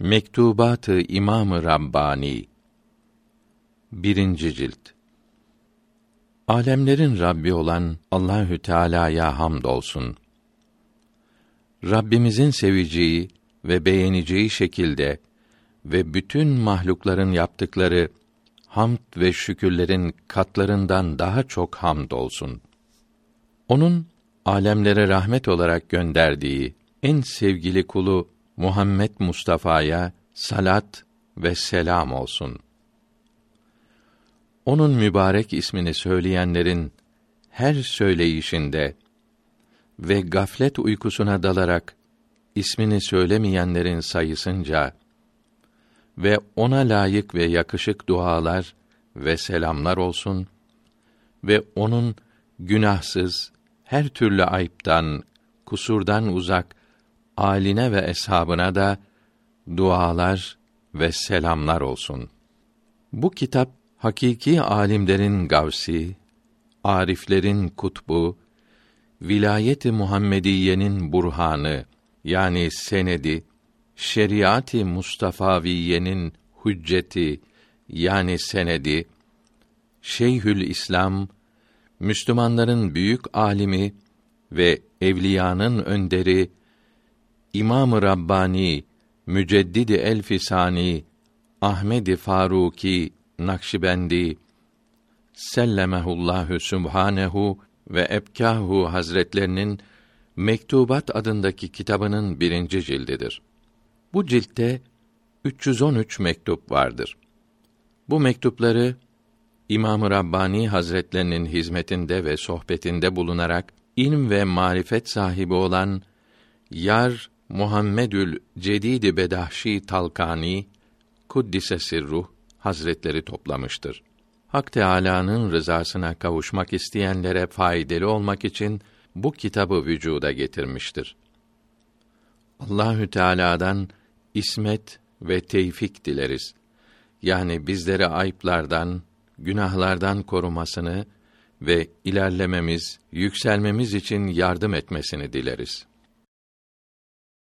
Mektubat-ı İmam-ı Rabbani 1. cilt Alemlerin Rabbi olan Allahü Teala'ya hamdolsun. Rabbimizin seveceği ve beğeneceği şekilde ve bütün mahlukların yaptıkları hamd ve şükürlerin katlarından daha çok hamdolsun. Onun alemlere rahmet olarak gönderdiği en sevgili kulu Muhammed Mustafa'ya salat ve selam olsun. Onun mübarek ismini söyleyenlerin her söyleyişinde ve gaflet uykusuna dalarak ismini söylemeyenlerin sayısınca ve ona layık ve yakışık dualar ve selamlar olsun ve onun günahsız her türlü ayıptan, kusurdan uzak aline ve eshabına da dualar ve selamlar olsun. Bu kitap hakiki alimlerin gavsi, ariflerin kutbu, vilayeti Muhammediyenin burhanı yani senedi, şeriat-ı Mustafaviyenin hücceti yani senedi, Şeyhül İslam, Müslümanların büyük alimi ve evliyanın önderi İmam-ı Rabbani, Müceddidi Elfisani, Ahmedi Faruki Nakşibendi sellemehullahü sübhanehu ve ebkahu hazretlerinin Mektubat adındaki kitabının birinci cildidir. Bu ciltte 313 mektup vardır. Bu mektupları İmam-ı Rabbani Hazretlerinin hizmetinde ve sohbetinde bulunarak ilm ve marifet sahibi olan Yar Muhammedül Cedid Bedahşi Talkani kuddise sirruh hazretleri toplamıştır. Hak Teâlâ'nın rızasına kavuşmak isteyenlere faydalı olmak için bu kitabı vücuda getirmiştir. Allahü Teala'dan ismet ve tevfik dileriz. Yani bizleri ayıplardan, günahlardan korumasını ve ilerlememiz, yükselmemiz için yardım etmesini dileriz.